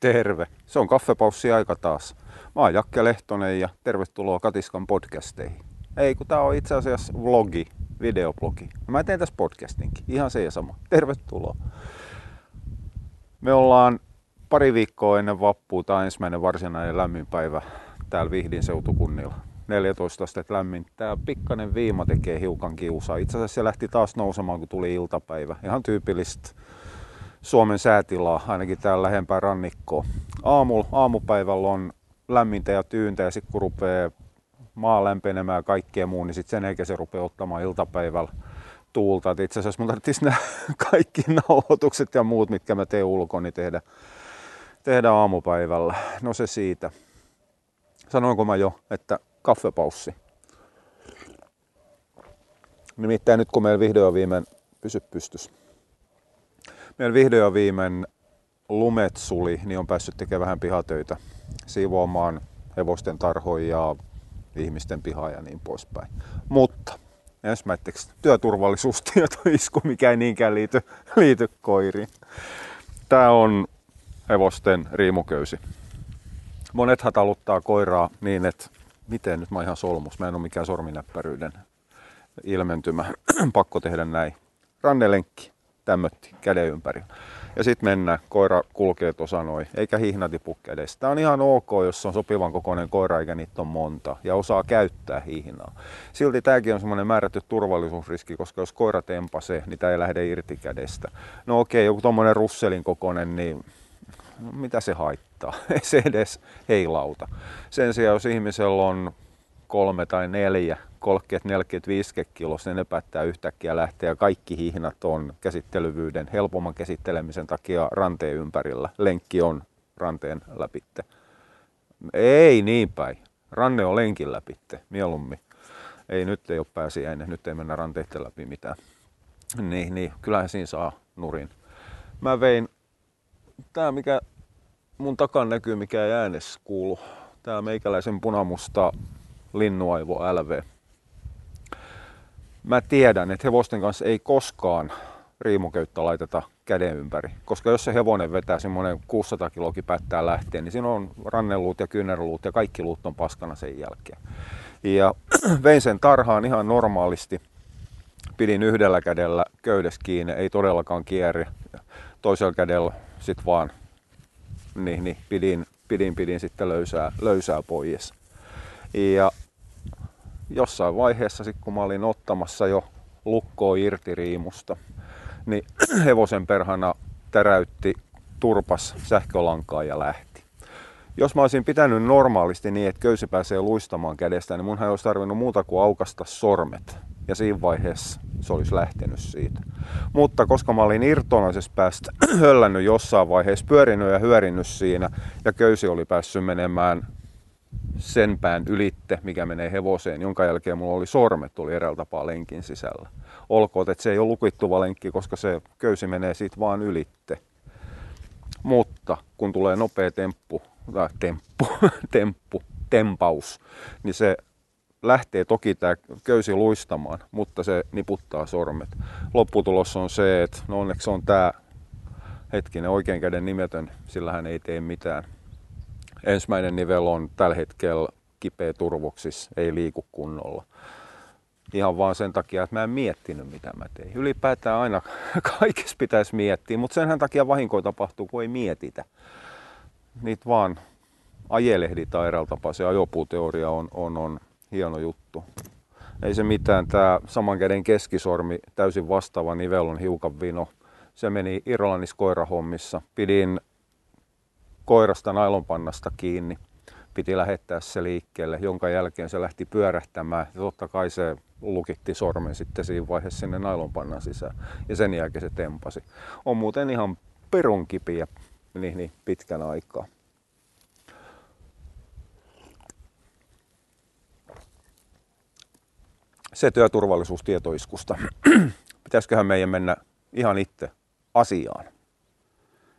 Terve. Se on kaffepaussi aika taas. Mä oon Jakke Lehtonen ja tervetuloa Katiskan podcasteihin. Ei, kun tää on itse asiassa vlogi, videoblogi. Mä teen tässä podcastinkin. Ihan se ja sama. Tervetuloa. Me ollaan pari viikkoa ennen vappua, tämä ensimmäinen varsinainen lämmin päivä täällä Vihdin seutukunnilla. 14 astetta lämmin. Tää pikkainen viima tekee hiukan kiusaa. Itse asiassa se lähti taas nousemaan, kun tuli iltapäivä. Ihan tyypillistä Suomen säätilaa, ainakin täällä lähempää rannikkoa. Aamul, aamupäivällä on lämmintä ja tyyntä ja sitten kun rupeaa maa lämpenemään ja kaikkea muu, niin sitten sen jälkeen se rupeaa ottamaan iltapäivällä tuulta. Et itse asiassa mun tarvitsisi nämä kaikki nauhoitukset ja muut, mitkä mä teen ulkoa, niin tehdä, tehdä aamupäivällä. No se siitä. Sanoinko mä jo, että kaffepaussi. Nimittäin nyt kun meillä vihdoin viimein pysy pystys. Meillä vihdoin viimein lumet suli, niin on päässyt tekemään vähän pihatöitä. Siivoamaan hevosten tarhoja ja ihmisten pihaa ja niin poispäin. Mutta ensimmäiseksi työturvallisuustietoisku, mikä ei niinkään liity, liity koiriin. Tämä on hevosten riimuköysi. Monet taluttaa koiraa niin, että miten nyt mä ihan solmus, mä en ole mikään sorminäppäryyden ilmentymä. Pakko tehdä näin. Rannelenkki, tämmötti käden ympäri. Ja sitten mennään, koira kulkee tuossa noin, eikä hihna tipu kädestä. Tämä on ihan ok, jos on sopivan kokoinen koira, eikä niitä on monta, ja osaa käyttää hihnaa. Silti tämäkin on semmoinen määrätty turvallisuusriski, koska jos koira tempasee, niin tämä ei lähde irti kädestä. No okei, joku tuommoinen russelin kokoinen, niin mitä se haittaa? Ei se edes heilauta. Sen sijaan, jos ihmisellä on kolme tai neljä 30, 40, 50 kiloa, ne päättää yhtäkkiä lähteä kaikki hihnat on käsittelyvyyden, helpomman käsittelemisen takia ranteen ympärillä. Lenkki on ranteen läpitte. Ei niin päin. Ranne on lenkin läpitte, mieluummin. Ei, nyt ei ole pääsiäinen, nyt ei mennä ranteiden läpi mitään. Niin, niin, kyllähän siinä saa nurin. Mä vein, tää mikä mun takan näkyy, mikä ei äänessä kuulu, tää meikäläisen punamusta linnuaivo LV mä tiedän, että hevosten kanssa ei koskaan riimuköyttä laiteta käden ympäri. Koska jos se hevonen vetää semmoinen 600 kilokin päättää lähteä, niin siinä on ranneluut ja kyynärluut ja kaikki luut on paskana sen jälkeen. Ja vein sen tarhaan ihan normaalisti. Pidin yhdellä kädellä köydes kiinni, ei todellakaan kierri. Toisella kädellä sit vaan niin, niin pidin, pidin, pidin sitten löysää, löysää pois. Ja jossain vaiheessa, sit kun mä olin ottamassa jo lukkoa irti riimusta, niin hevosen perhana täräytti, turpas sähkölankaa ja lähti. Jos mä olisin pitänyt normaalisti niin, että köysi pääsee luistamaan kädestä, niin munhan olisi tarvinnut muuta kuin aukasta sormet. Ja siinä vaiheessa se olisi lähtenyt siitä. Mutta koska mä olin irtonaisessa päästä höllännyt jossain vaiheessa, pyörinyt ja hyörinnyt siinä, ja köysi oli päässyt menemään sen pään ylitte, mikä menee hevoseen, jonka jälkeen mulla oli sormet tuli eräällä tapaa lenkin sisällä. Olkoon, että se ei ole lukittuva lenkki, koska se köysi menee siitä vaan ylitte. Mutta kun tulee nopea temppu, tai temppu, temppu, tempaus, niin se lähtee toki tämä köysi luistamaan, mutta se niputtaa sormet. Lopputulos on se, että no onneksi on tämä hetkinen oikein käden nimetön, sillä hän ei tee mitään ensimmäinen nivel on tällä hetkellä kipeä turvoksissa, ei liiku kunnolla. Ihan vaan sen takia, että mä en miettinyt mitä mä tein. Ylipäätään aina kaikessa pitäisi miettiä, mutta senhän takia vahinkoja tapahtuu, kun ei mietitä. Niitä vaan ajelehditaan eräällä tapaa. Se ajopuuteoria on, on, on hieno juttu. Ei se mitään, tämä saman käden keskisormi, täysin vastaava nivel on hiukan vino. Se meni Irlannissa koirahommissa. Pidin koirasta nailonpannasta kiinni. Piti lähettää se liikkeelle, jonka jälkeen se lähti pyörähtämään. Ja totta kai se lukitti sormen sitten siinä vaiheessa sinne nailonpannan sisään. Ja sen jälkeen se tempasi. On muuten ihan perun kipiä niin, niin pitkän aikaa. Se työturvallisuustietoiskusta. Pitäisiköhän meidän mennä ihan itse asiaan?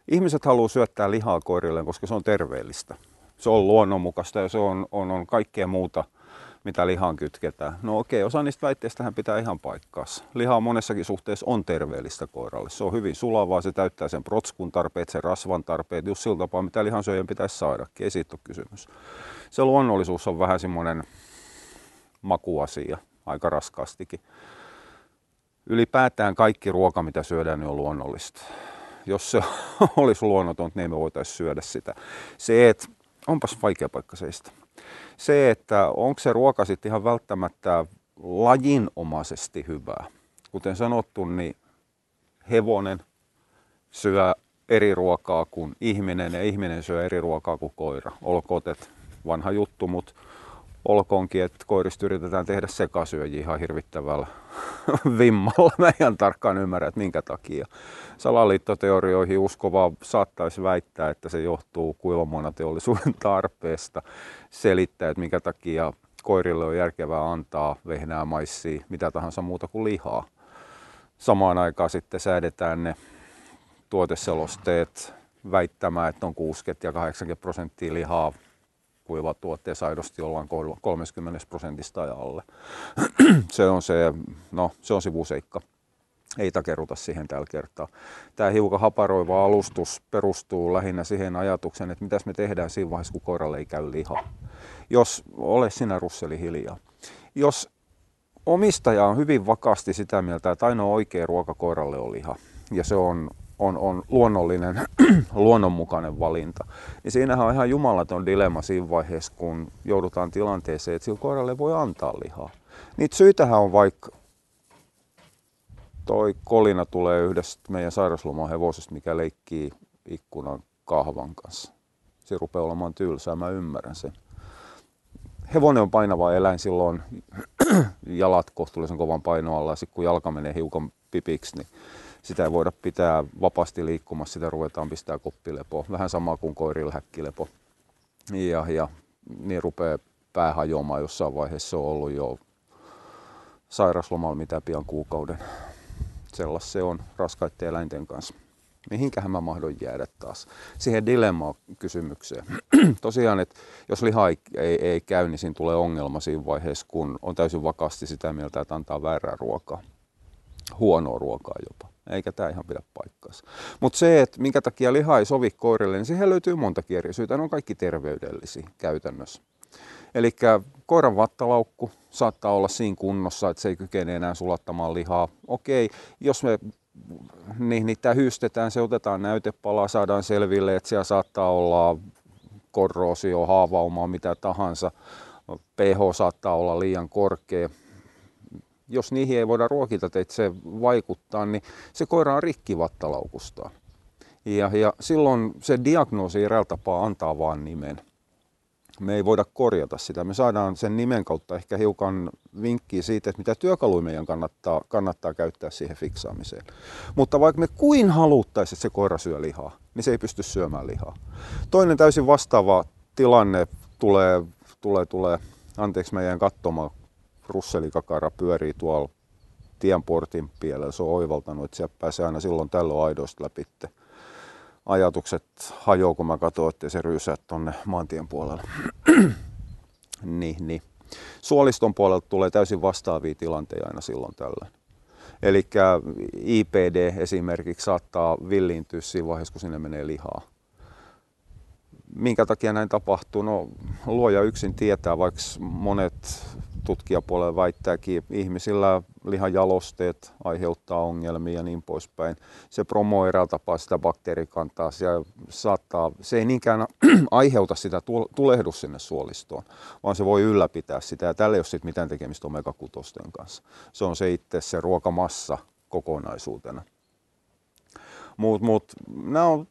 Ihmiset haluaa syöttää lihaa koirille, koska se on terveellistä. Se on luonnonmukaista ja se on, on, on kaikkea muuta mitä lihaan kytketään. No okei, osa niistä väitteistä pitää ihan paikkaassa. Liha monessakin suhteessa on terveellistä koiralle. Se on hyvin sulavaa, se täyttää sen protskun tarpeet, sen rasvan tarpeet, just sillä tapaa, mitä lihansyöjän pitäisi saadakin. Ei siitä ole kysymys. Se luonnollisuus on vähän semmoinen makuasia, aika raskaastikin. Ylipäätään kaikki ruoka, mitä syödään, niin on luonnollista. Jos se olisi luonnoton, niin me voitaisiin syödä sitä. Se, että onpas vaikea paikka seistä se, että onko se ruoka sitten ihan välttämättä lajinomaisesti hyvää. Kuten sanottu, niin hevonen syö eri ruokaa kuin ihminen ja ihminen syö eri ruokaa kuin koira. Olkoon, että vanha juttu, mutta olkoonkin, että koirista yritetään tehdä sekasyöjiä ihan hirvittävällä vimmalla. Mä en tarkkaan ymmärrä, että minkä takia. Salaliittoteorioihin uskovaa saattaisi väittää, että se johtuu kuivamuonateollisuuden tarpeesta selittää, että minkä takia koirille on järkevää antaa vehnää, maissia, mitä tahansa muuta kuin lihaa. Samaan aikaan sitten säädetään ne tuoteselosteet väittämään, että on 60 ja 80 prosenttia lihaa kuivatuotteessa aidosti ollaan 30 prosentista ja alle. se on se, no, se on sivuseikka. Ei takeruta siihen tällä kertaa. Tämä hiukan haparoiva alustus perustuu lähinnä siihen ajatukseen, että mitäs me tehdään siinä vaiheessa, kun koiralle ei käy liha. Jos ole sinä Russeli hiljaa. Jos omistaja on hyvin vakaasti sitä mieltä, että ainoa oikea ruoka koiralle on liha, ja se on on, on luonnollinen, luonnonmukainen valinta. Niin siinähän on ihan jumalaton dilemma siinä vaiheessa, kun joudutaan tilanteeseen, että sillä koiralle voi antaa lihaa. Niitä syitähän on vaikka toi kolina tulee yhdestä meidän sairasloman hevosesta, mikä leikkii ikkunan kahvan kanssa. Se rupeaa olemaan tylsää, mä ymmärrän sen. Hevonen on painava eläin, silloin jalat kohtuullisen kovan painoalla ja sitten kun jalka menee hiukan pipiksi, niin sitä ei voida pitää vapaasti liikkumassa, sitä ruvetaan pistää koppilepo. Vähän sama kuin koirilla häkkilepo. Ja, ja niin rupeaa pää hajoamaan jossain vaiheessa. On ollut jo sairaslomalla mitä pian kuukauden. Sellas se on raskaiden eläinten kanssa. Mihinkähän mä mahdon jäädä taas? Siihen dilemma-kysymykseen. Tosiaan, että jos liha ei, ei, ei käy, niin siinä tulee ongelma siinä vaiheessa, kun on täysin vakaasti sitä mieltä, että antaa väärää ruokaa. Huonoa ruokaa jopa eikä tämä ihan pidä paikkaansa. Mutta se, että minkä takia liha ei sovi koirille, niin siihen löytyy monta eri syytä. Ne on kaikki terveydellisiä käytännössä. Eli koiran vattalaukku saattaa olla siinä kunnossa, että se ei kykene enää sulattamaan lihaa. Okei, jos me niin, niitä hyystetään, se otetaan näytepalaa, saadaan selville, että siellä saattaa olla korroosio, haavaumaa, mitä tahansa. pH saattaa olla liian korkea jos niihin ei voida se vaikuttaa, niin se koira on rikki vattalaukustaan. Ja, ja silloin se diagnoosi eräällä tapaa antaa vaan nimen. Me ei voida korjata sitä. Me saadaan sen nimen kautta ehkä hiukan vinkkiä siitä, että mitä työkaluja meidän kannattaa, kannattaa käyttää siihen fiksaamiseen. Mutta vaikka me kuin haluttaisiin, että se koira syö lihaa, niin se ei pysty syömään lihaa. Toinen täysin vastaava tilanne tulee, tulee, tulee anteeksi meidän katsomaan russelikakara pyörii tuolla tienportin pielellä. Se on oivaltanut, että sieltä pääsee aina silloin tällöin aidoista läpi. Ajatukset hajoaa, kun mä katson, että se ryysää tuonne maantien puolelle. niin, niin. Suoliston puolelta tulee täysin vastaavia tilanteita aina silloin tällöin. Eli IPD esimerkiksi saattaa villiintyä siinä vaiheessa, kun sinne menee lihaa. Minkä takia näin tapahtuu? No luoja yksin tietää, vaikka monet tutkijapuolella väittääkin, ihmisillä lihajalosteet aiheuttaa ongelmia ja niin poispäin. Se promoo eräällä tapaa sitä bakteerikantaa. Se, saattaa, se ei niinkään aiheuta sitä tulehdus sinne suolistoon, vaan se voi ylläpitää sitä. Ja tällä ei ole mitään tekemistä omega kanssa. Se on se itse se ruokamassa kokonaisuutena. Mutta mut, nämä on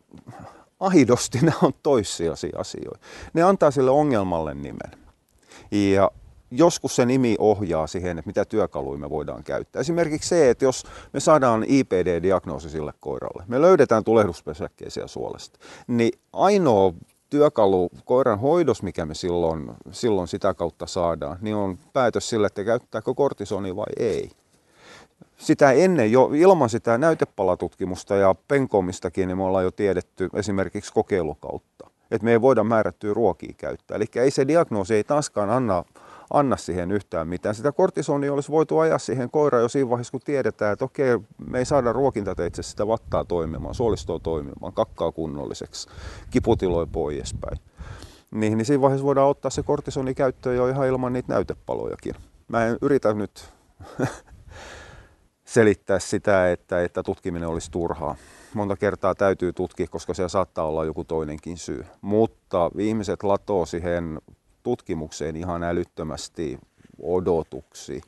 aidosti nämä on toissijaisia asioita. Ne antaa sille ongelmalle nimen. Ja joskus se nimi ohjaa siihen, että mitä työkaluja me voidaan käyttää. Esimerkiksi se, että jos me saadaan IPD-diagnoosi sille koiralle, me löydetään tulehduspesäkkeisiä suolesta, niin ainoa työkalu koiran hoidos, mikä me silloin, silloin sitä kautta saadaan, niin on päätös sille, että käyttääkö kortisoni vai ei. Sitä ennen jo ilman sitä näytepalatutkimusta ja penkomistakin, niin me ollaan jo tiedetty esimerkiksi kokeilukautta, että me ei voida määrättyä ruokia käyttää. Eli ei se diagnoosi ei taaskaan anna anna siihen yhtään mitään. Sitä kortisonia olisi voitu ajaa siihen koiraan jo siinä vaiheessa, kun tiedetään, että okei, me ei saada ruokintateitse sitä vattaa toimimaan, suolistoa toimimaan, kakkaa kunnolliseksi, kiputiloi poispäin. Niin, niin siinä vaiheessa voidaan ottaa se kortisoni käyttöön jo ihan ilman niitä näytepalojakin. Mä en yritä nyt selittää sitä, että, että tutkiminen olisi turhaa. Monta kertaa täytyy tutkia, koska siellä saattaa olla joku toinenkin syy. Mutta ihmiset latoo siihen tutkimukseen ihan älyttömästi odotuksi,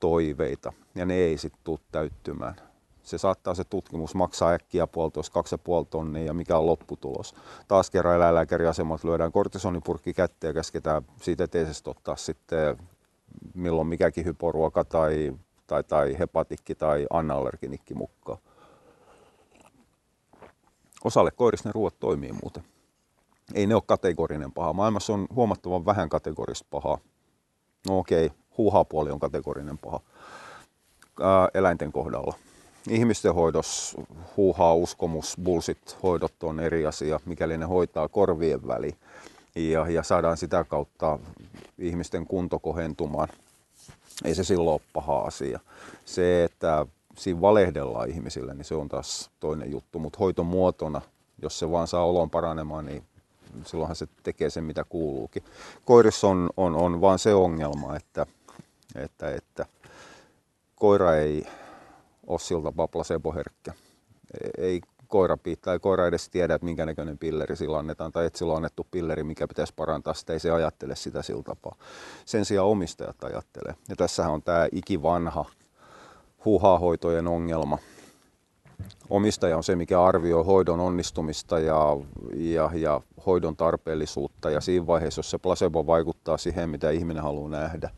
toiveita, ja ne ei sitten tule täyttymään. Se saattaa se tutkimus maksaa äkkiä puolitoista, kaksi ja puoli tonnia, ja mikä on lopputulos. Taas kerran eläinlääkäriasemat lyödään kortisonipurkki kätteen ja käsketään siitä eteisestä ottaa sitten milloin mikäkin hyporuoka tai, tai, tai hepatikki tai anallerginikki mukaan. Osalle koirista ne ruoat toimii muuten ei ne ole kategorinen paha. Maailmassa on huomattavan vähän kategorista pahaa. No okei, huuhapuoli on kategorinen paha ää, eläinten kohdalla. Ihmisten hoidossa huuhaa, uskomus, bullshit hoidot on eri asia, mikäli ne hoitaa korvien väli ja, ja saadaan sitä kautta ihmisten kunto kohentumaan. Ei se silloin ole paha asia. Se, että siinä valehdellaan ihmisille, niin se on taas toinen juttu, mutta hoitomuotona, jos se vaan saa olon paranemaan, niin silloinhan se tekee sen, mitä kuuluukin. Koirissa on, on, on vaan se ongelma, että, että, että koira ei ole siltä tapaa placebo-herkkä. Ei koira ei koira edes tiedä, että minkä näköinen pilleri sillä annetaan, tai että sillä on annettu pilleri, mikä pitäisi parantaa, sitä ei se ajattele sitä sillä tapaa. Sen sijaan omistajat ajattelee. Ja tässähän on tämä ikivanha huuhaahoitojen ongelma, omistaja on se, mikä arvioi hoidon onnistumista ja, ja, ja hoidon tarpeellisuutta. Ja siinä vaiheessa, jos se placebo vaikuttaa siihen, mitä ihminen haluaa nähdä,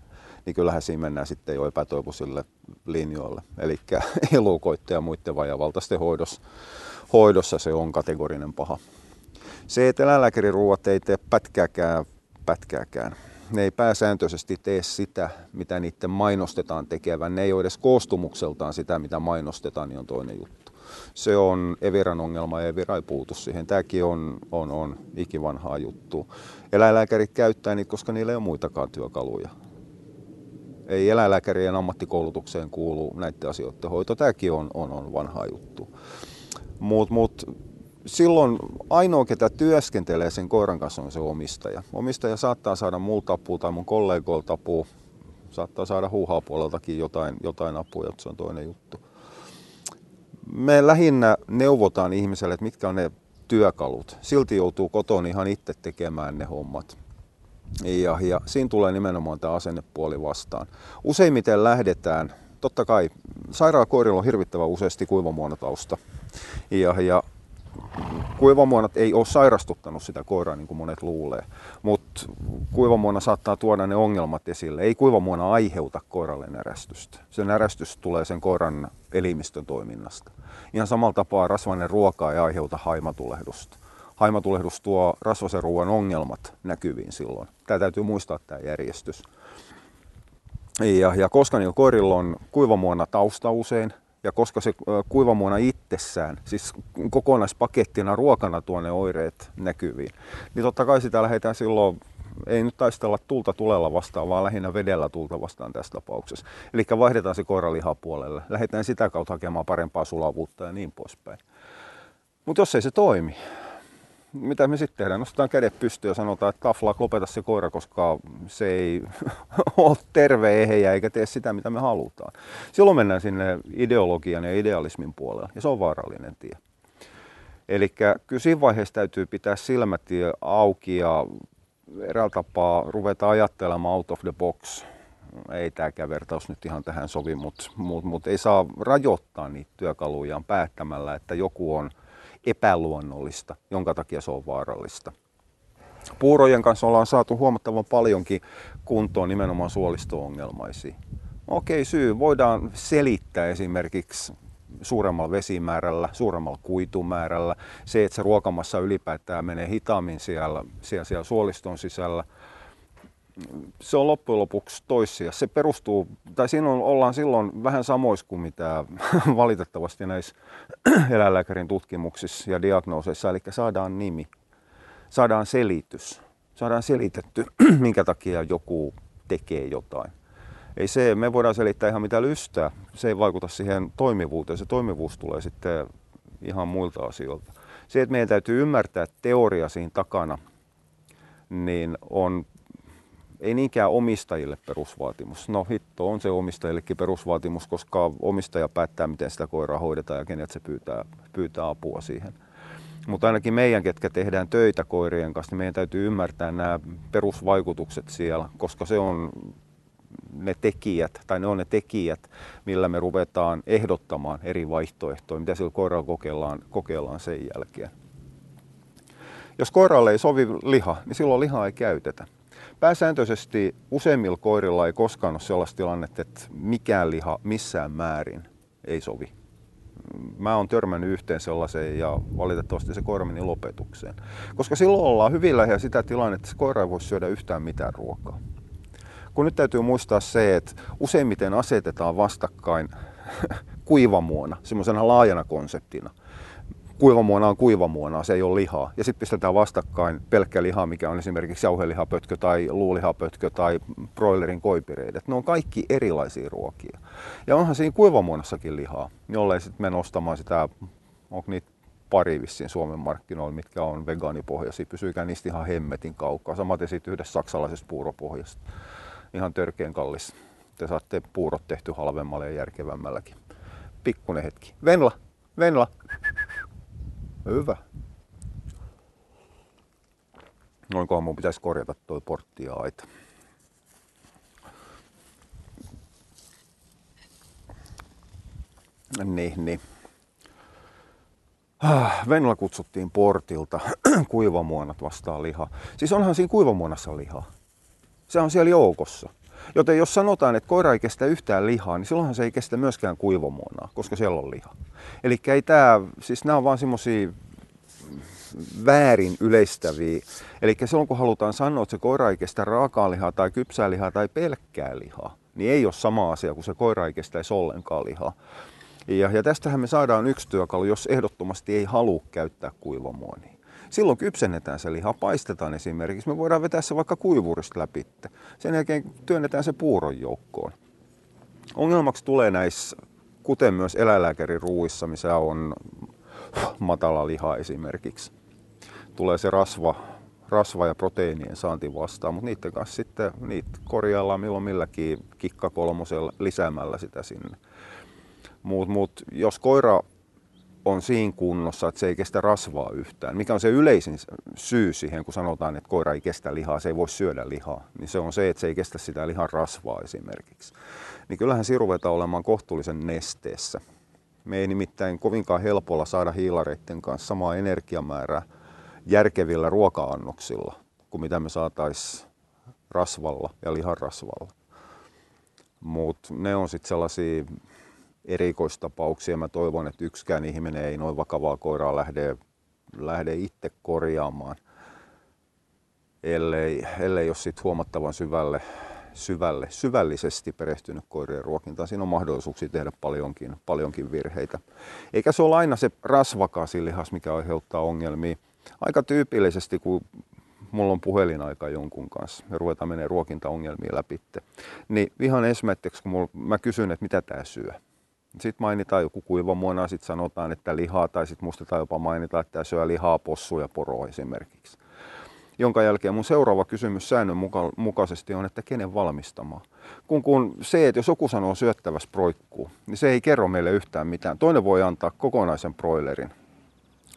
niin kyllähän siinä mennään sitten jo epätoivoisille linjoille. Eli elukoitteen ja muiden vajavaltaisten hoidossa, hoidossa se on kategorinen paha. Se, että eläinlääkäriruuat ei tee pätkääkään, pätkääkään. Ne ei pääsääntöisesti tee sitä, mitä niiden mainostetaan tekevän. Ne ei ole edes koostumukseltaan sitä, mitä mainostetaan, niin on toinen juttu se on Eviran ongelma ja Evira ei puutu siihen. Tämäkin on, on, on ikivanhaa juttu. Eläinlääkärit käyttää niitä, koska niillä ei ole muitakaan työkaluja. Ei eläinlääkärien ammattikoulutukseen kuulu näiden asioiden hoito. Tämäkin on, on, on vanha juttu. Mutta mut, silloin ainoa, ketä työskentelee sen koiran kanssa, on se omistaja. Omistaja saattaa saada multa apua tai mun kollegoilta apua. Saattaa saada huuhaa puoleltakin jotain, jotain apua, se on toinen juttu me lähinnä neuvotaan ihmiselle, että mitkä on ne työkalut. Silti joutuu kotona ihan itse tekemään ne hommat. Ja, ja siinä tulee nimenomaan tämä asennepuoli vastaan. Useimmiten lähdetään, totta kai sairaalakoirilla on hirvittävän useasti kuivamuonotausta. Ja, ja kuivamuonat ei ole sairastuttanut sitä koiraa niin kuin monet luulee, mutta kuivamuona saattaa tuoda ne ongelmat esille. Ei kuivamuona aiheuta koiralle närästystä. Se närästys tulee sen koiran elimistön toiminnasta. Ihan samalla tapaa rasvainen ruoka ei aiheuta haimatulehdusta. Haimatulehdus tuo rasvaisen ruoan ongelmat näkyviin silloin. Tämä täytyy muistaa tämä järjestys. Ja, ja koska niillä koirilla on kuivamuona tausta usein, ja koska se kuivamuona itsessään, siis kokonaispakettina ruokana tuo ne oireet näkyviin, niin totta kai sitä lähdetään silloin ei nyt taistella tulta tulella vastaan, vaan lähinnä vedellä tulta vastaan tässä tapauksessa. Eli vaihdetaan se koira lihapuolelle, lähdetään sitä kautta hakemaan parempaa sulavuutta ja niin poispäin. Mutta jos ei se toimi, mitä me sitten tehdään? Nostetaan kädet pystyyn ja sanotaan, että taflaa lopeta se koira, koska se ei ole terve, ehejä eikä tee sitä, mitä me halutaan. Silloin mennään sinne ideologian ja idealismin puolelle ja se on vaarallinen tie. Eli kyllä siinä vaiheessa täytyy pitää silmät auki ja eräällä tapaa ruveta ajattelemaan out of the box. Ei tämäkään vertaus nyt ihan tähän sovi, mutta mut, mut ei saa rajoittaa niitä työkalujaan päättämällä, että joku on epäluonnollista, jonka takia se on vaarallista. Puurojen kanssa ollaan saatu huomattavan paljonkin kuntoon nimenomaan suolisto-ongelmaisiin. Okei, syy voidaan selittää esimerkiksi suuremmalla vesimäärällä, suuremmalla kuitumäärällä. Se, että se ruokamassa ylipäätään menee hitaammin siellä, siellä, siellä suoliston sisällä, se on loppujen lopuksi toissia. Se perustuu, tai siinä ollaan silloin vähän samoissa kuin mitä valitettavasti näissä eläinlääkärin tutkimuksissa ja diagnooseissa, eli saadaan nimi, saadaan selitys, saadaan selitetty, minkä takia joku tekee jotain. Ei se, me voidaan selittää ihan mitä lystää, se ei vaikuta siihen toimivuuteen, se toimivuus tulee sitten ihan muilta asioilta. Se, että meidän täytyy ymmärtää teoria siinä takana, niin on ei niinkään omistajille perusvaatimus. No hitto on se omistajillekin perusvaatimus, koska omistaja päättää, miten sitä koiraa hoidetaan ja kenet se pyytää, pyytää apua siihen. Mutta ainakin meidän, ketkä tehdään töitä koirien kanssa, niin meidän täytyy ymmärtää nämä perusvaikutukset siellä, koska se on ne tekijät, tai ne on ne tekijät, millä me ruvetaan ehdottamaan eri vaihtoehtoja, mitä sillä koiralla kokeillaan, kokeillaan sen jälkeen. Jos koiralle ei sovi liha, niin silloin lihaa ei käytetä. Pääsääntöisesti useimmilla koirilla ei koskaan ole sellaista tilannetta, että mikään liha missään määrin ei sovi. Mä oon törmännyt yhteen sellaiseen ja valitettavasti se koira meni lopetukseen. Koska silloin ollaan hyvin lähellä sitä tilannetta, että se koira ei voi syödä yhtään mitään ruokaa. Kun nyt täytyy muistaa se, että useimmiten asetetaan vastakkain kuivamuona, semmoisena laajana konseptina kuivamuona on kuivamuona, se ei ole lihaa. Ja sitten pistetään vastakkain pelkkä liha, mikä on esimerkiksi jauhelihapötkö tai luulihapötkö tai broilerin koipireidet. Ne on kaikki erilaisia ruokia. Ja onhan siinä kuivamuonassakin lihaa, jollei sitten me nostamaan sitä, onko niitä pari vissiin Suomen markkinoilla, mitkä on vegaanipohjaisia. Pysyykää niistä ihan hemmetin kaukaa. Samaten sitten yhdessä saksalaisesta puuropohjasta. Ihan törkeän kallis. Te saatte puurot tehty halvemmalla ja järkevämmälläkin. Pikkunen hetki. Venla, Venla. Hyvä. Noinkohan mun pitäisi korjata toi aita. Niin, niin. Ah, Venla kutsuttiin portilta kuivamuonat vastaan liha. Siis onhan siinä kuivamuonassa liha. Se on siellä joukossa. Joten jos sanotaan, että koira ei kestä yhtään lihaa, niin silloinhan se ei kestä myöskään kuivamuonaa, koska siellä on liha. Eli ei siis nämä on vaan semmosia väärin yleistäviä. Eli silloin kun halutaan sanoa, että se koira ei kestä raakaa lihaa tai kypsää lihaa tai pelkkää lihaa, niin ei ole sama asia kuin se koira ei kestäisi ollenkaan lihaa. Ja, ja tästähän me saadaan yksi työkalu, jos ehdottomasti ei halua käyttää kuivamuonia. Silloin kypsennetään se liha, paistetaan esimerkiksi. Me voidaan vetää se vaikka kuivurista läpi. Sen jälkeen työnnetään se puuron joukkoon. Ongelmaksi tulee näissä, kuten myös eläinlääkärin ruuissa, missä on matala liha esimerkiksi. Tulee se rasva, rasva ja proteiinien saanti vastaan, mutta niiden kanssa sitten niitä korjaillaan milloin milläkin kikkakolmosella lisäämällä sitä sinne. Mutta mut, jos koira on siinä kunnossa, että se ei kestä rasvaa yhtään. Mikä on se yleisin syy siihen, kun sanotaan, että koira ei kestä lihaa, se ei voi syödä lihaa, niin se on se, että se ei kestä sitä lihan rasvaa esimerkiksi. Niin kyllähän se ruvetaan olemaan kohtuullisen nesteessä. Me ei nimittäin kovinkaan helpolla saada hiilareiden kanssa samaa energiamäärää järkevillä ruoka-annoksilla kuin mitä me saataisiin rasvalla ja liharasvalla. Mutta ne on sitten sellaisia erikoistapauksia. Mä toivon, että yksikään ihminen ei noin vakavaa koiraa lähde, lähde itse korjaamaan, ellei, ellei ole sit huomattavan syvälle, syvälle, syvällisesti perehtynyt koirien ruokintaan. Siinä on mahdollisuuksia tehdä paljonkin, paljonkin virheitä. Eikä se ole aina se rasvakasilihas, mikä aiheuttaa ongelmia. Aika tyypillisesti, kun mulla on puhelinaika jonkun kanssa ja ruvetaan menee ruokintaongelmia läpi, niin ihan esimerkiksi kun mulla, mä kysyn, että mitä tämä syö, sitten mainitaan joku kuivamuona, sitten sanotaan, että lihaa, tai sitten muistetaan jopa mainita, että syö lihaa, possuja, poroa esimerkiksi. Jonka jälkeen mun seuraava kysymys säännönmukaisesti on, että kenen valmistamaa. Kun, kun se, että jos joku sanoo syöttävässä proikkuu, niin se ei kerro meille yhtään mitään. Toinen voi antaa kokonaisen broilerin,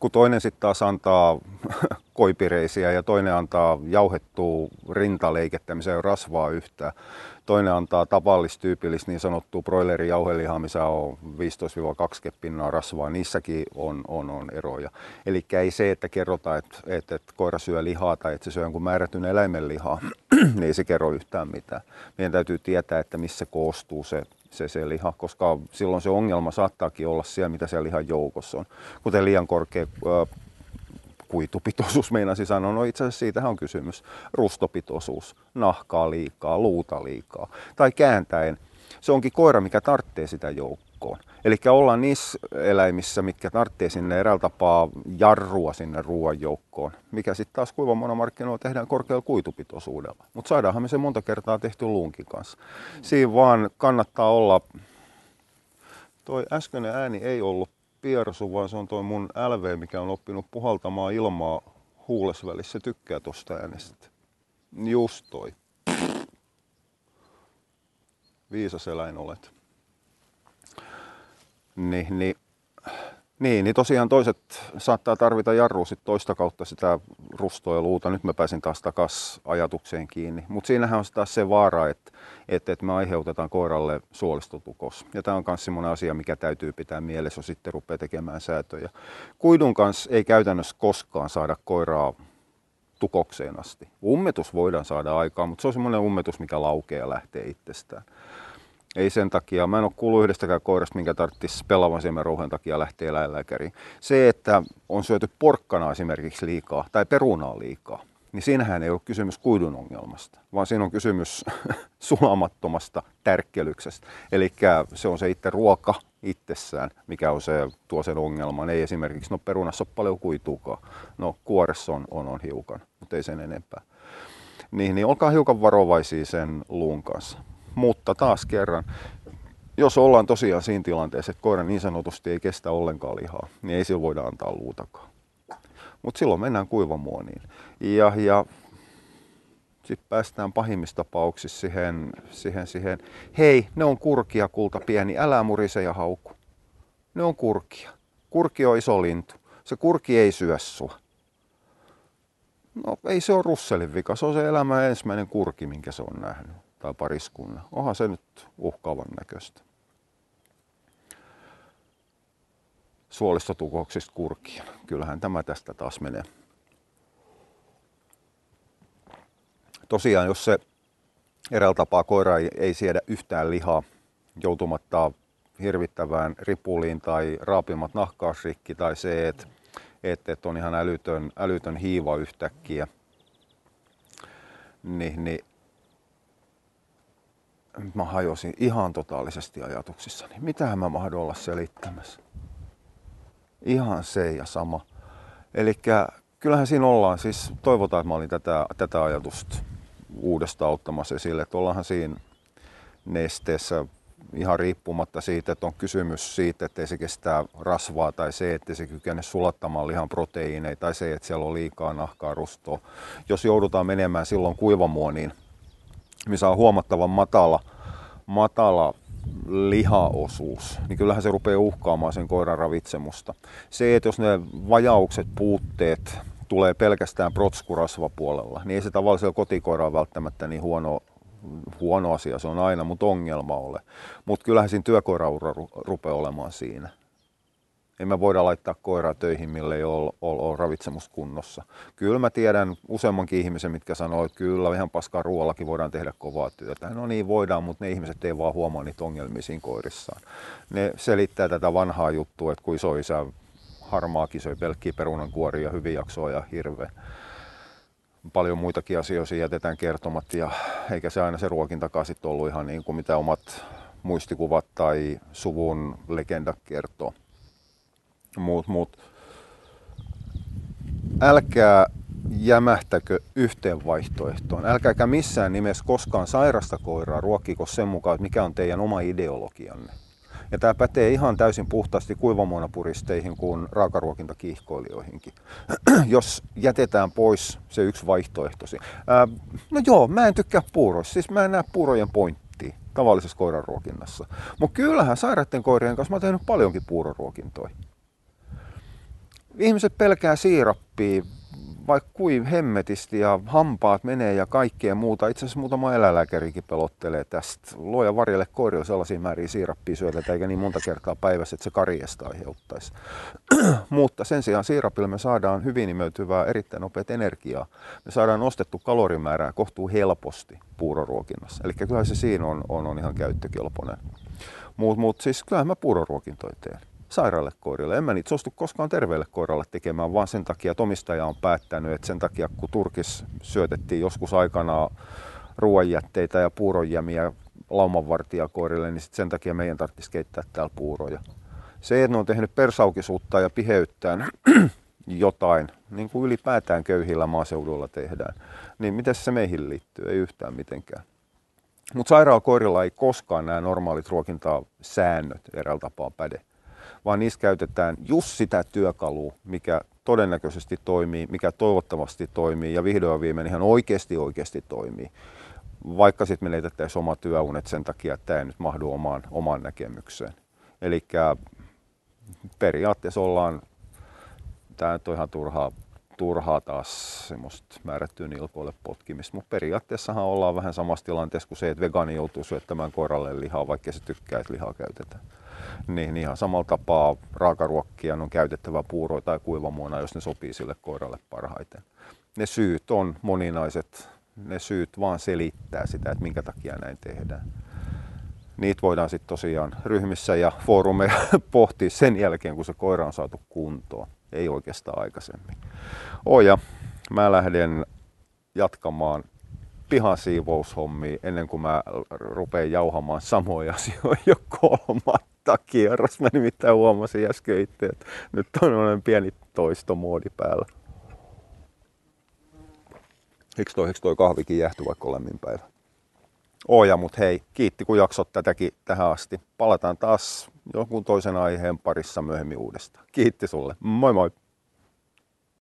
kun toinen sitten taas antaa koipireisiä ja toinen antaa jauhettua rintaleikettä, missä ei ole rasvaa yhtään. Toinen antaa tavallista tyypillistä niin sanottua broilerin jauhelihaa, missä on 15-20 pinnaa rasvaa. Niissäkin on, on, on eroja. Eli ei se, että kerrotaan, että, että, että koira syö lihaa tai että se syö jonkun määrätyn eläimen lihaa, niin ei se kerro yhtään mitään. Meidän täytyy tietää, että missä koostuu se se, se liha, koska silloin se ongelma saattaakin olla siellä, mitä siellä lihan joukossa on. Kuten liian korkea äh, kuitupitoisuus meinasi sanoa, no itse asiassa siitähän on kysymys. Rustopitoisuus, nahkaa liikaa, luuta liikaa. Tai kääntäen, se onkin koira, mikä tarvitsee sitä joukkoa joukkoon. Eli ollaan niissä eläimissä, mitkä tarvitsee sinne eräällä tapaa jarrua sinne ruoan joukkoon, mikä sitten taas kuivamonomarkkinoilla tehdään korkealla kuitupitoisuudella. Mutta saadaanhan me se monta kertaa tehty luunkin kanssa. Siinä vaan kannattaa olla, toi äskeinen ääni ei ollut piersu, vaan se on toi mun LV, mikä on oppinut puhaltamaan ilmaa huulesvälissä. Se tykkää tosta äänestä. Just toi. Viisas eläin olet. Niin, niin, niin, niin tosiaan toiset saattaa tarvita jarrua sit toista kautta sitä rustoa ja luuta. Nyt mä pääsin taas takas ajatukseen kiinni. Mutta siinähän on taas se vaara, että, että, että me aiheutetaan koiralle suolistotukos. Ja tämä on myös sellainen asia, mikä täytyy pitää mielessä, jos sitten rupeaa tekemään säätöjä. Kuidun kanssa ei käytännössä koskaan saada koiraa tukokseen asti. Ummetus voidaan saada aikaan, mutta se on semmoinen ummetus, mikä laukee ja lähtee itsestään. Ei sen takia, mä en ole kuullut yhdestäkään koirasta, minkä tarvitsisi pelavan siemenrouhen takia lähteä eläinlääkäriin. Se, että on syöty porkkana esimerkiksi liikaa tai perunaa liikaa, niin siinähän ei ole kysymys kuidun ongelmasta, vaan siinä on kysymys sulamattomasta tärkkelyksestä. Eli se on se itse ruoka itsessään, mikä on se, tuo sen ongelman. Ei esimerkiksi, no perunassa ole paljon kuituukaan. No kuoressa on, on, on hiukan, mutta ei sen enempää. Niin, niin olkaa hiukan varovaisia sen luun kanssa. Mutta taas kerran, jos ollaan tosiaan siinä tilanteessa, että koira niin sanotusti ei kestä ollenkaan lihaa, niin ei sillä voida antaa luutakaan. Mutta silloin mennään kuivamuoniin. Ja, ja sitten päästään pahimmissa tapauksissa siihen, siihen, siihen, hei, ne on kurkia kulta pieni, älä murise ja hauku. Ne on kurkia. Kurki on iso lintu. Se kurki ei syö sua. No ei se ole Russelin vika, se on se elämän ensimmäinen kurki, minkä se on nähnyt tai pariskunnan. Onhan se nyt uhkaavan näköistä. Suolistotukoksista kurkia. Kyllähän tämä tästä taas menee. Tosiaan, jos se eräällä tapaa koira ei, ei siedä yhtään lihaa joutumatta hirvittävään ripuliin tai raapimat nahkausrikki tai se, että et, et on ihan älytön, älytön hiiva yhtäkkiä, niin, niin mä hajosin ihan totaalisesti ajatuksissani. Mitähän mä mahdun olla selittämässä? Ihan se ja sama. Eli kyllähän siinä ollaan, siis toivotaan, että mä olin tätä, tätä ajatusta uudestaan ottamassa esille, että ollaanhan siinä nesteessä ihan riippumatta siitä, että on kysymys siitä, että se kestää rasvaa tai se, että se kykene sulattamaan lihan proteiineja tai se, että siellä on liikaa nahkaa rustoa. Jos joudutaan menemään silloin kuivamuoniin, missä on huomattavan matala, matala lihaosuus, niin kyllähän se rupeaa uhkaamaan sen koiran ravitsemusta. Se, että jos ne vajaukset, puutteet tulee pelkästään protskurasvapuolella, niin ei se tavallisella kotikoiralla välttämättä niin huono, huono asia, se on aina, mutta ongelma ole. Mutta kyllähän siinä työkoiraura rupeaa olemaan siinä. Ei me voida laittaa koiraa töihin, mille ei ole, ole, ole ravitsemus kunnossa. Kyllä mä tiedän useammankin ihmisen, mitkä sanoo, että kyllä ihan paskaa ruoallakin voidaan tehdä kovaa työtä. No niin voidaan, mutta ne ihmiset ei vaan huomaa niitä ongelmia siinä koirissaan. Ne selittää tätä vanhaa juttua, että kun iso isä harmaakin söi pelkkiä perunankuoria, hyvin jaksoa ja hirveä. Paljon muitakin asioita jätetään kertomat ja eikä se aina se ruokintakaan sitten ollut ihan niin kuin mitä omat muistikuvat tai suvun legenda kertoo. Mut, mut. Älkää jämähtäkö yhteen vaihtoehtoon. Älkääkä missään nimessä koskaan sairasta koiraa ruokkiko sen mukaan, että mikä on teidän oma ideologianne. Ja tämä pätee ihan täysin puhtaasti kuivamuonapuristeihin kuin raakaruokintakiihkoilijoihinkin. Jos jätetään pois se yksi vaihtoehtosi. Ää, no joo, mä en tykkää puuroista. Siis mä en näe puurojen pointtia tavallisessa koiranruokinnassa. Mutta kyllähän sairaiden koirien kanssa mä oon tehnyt paljonkin puuroruokintoja. Ihmiset pelkää siirappia vaikka kuin hemmetisti ja hampaat menee ja kaikkea muuta. Itse asiassa muutama eläinlääkärikin pelottelee tästä. Luoja varjelle koirille sellaisia määriä siirappia syötetään eikä niin monta kertaa päivässä, että se karjesta aiheuttaisi. Mutta sen sijaan siirapilla me saadaan hyvin imeytyvää erittäin nopeat energiaa. Me saadaan nostettu kalorimäärää kohtuu helposti puuroruokinnassa. Eli kyllä se siinä on, on, on ihan käyttökelpoinen. Mutta mut, siis kyllähän mä puuroruokintoja teen sairaalle koirille. En mä niitä suostu koskaan terveelle koiralle tekemään, vaan sen takia, että omistaja on päättänyt, että sen takia kun Turkis syötettiin joskus aikanaan ruoanjätteitä ja puuronjämiä laumanvartijakoirille, niin sit sen takia meidän tarvitsisi keittää täällä puuroja. Se, että ne on tehnyt persaukisuutta ja piheyttään jotain, niin kuin ylipäätään köyhillä maaseudulla tehdään, niin miten se meihin liittyy? Ei yhtään mitenkään. Mutta sairaalakoirilla ei koskaan nämä normaalit ruokintasäännöt eräällä tapaa päde, vaan niissä käytetään just sitä työkalua, mikä todennäköisesti toimii, mikä toivottavasti toimii ja vihdoin viimein ihan oikeasti oikeasti toimii. Vaikka sitten menetettäisiin oma työunet sen takia, että tämä ei nyt mahdu omaan, omaan näkemykseen. Eli periaatteessa ollaan, tämä nyt on ihan turhaa, turhaa taas semmoista määrättyä nilkoille potkimista, mutta periaatteessahan ollaan vähän samassa tilanteessa kuin se, että vegaani joutuu syöttämään koiralle lihaa, vaikka se tykkää, että lihaa käytetään. Niin ihan samalla tapaa raakaruokkia on käytettävä puuro tai kuivamuona, jos ne sopii sille koiralle parhaiten. Ne syyt on moninaiset, ne syyt vaan selittää sitä, että minkä takia näin tehdään niitä voidaan sitten tosiaan ryhmissä ja foorumeilla pohtia sen jälkeen, kun se koira on saatu kuntoon. Ei oikeastaan aikaisemmin. Oja, mä lähden jatkamaan pihasiivoushommia ennen kuin mä rupean jauhamaan samoja asioita jo kolmatta kierros. Mä nimittäin huomasin äsken itse, että nyt on pieni toistomoodi päällä. Eikö toi, toi kahvikin jäähty vaikka olemmin päivä? Oja, mutta hei, kiitti kun jaksot tätäkin tähän asti. Palataan taas jonkun toisen aiheen parissa myöhemmin uudestaan. Kiitti sulle. Moi moi!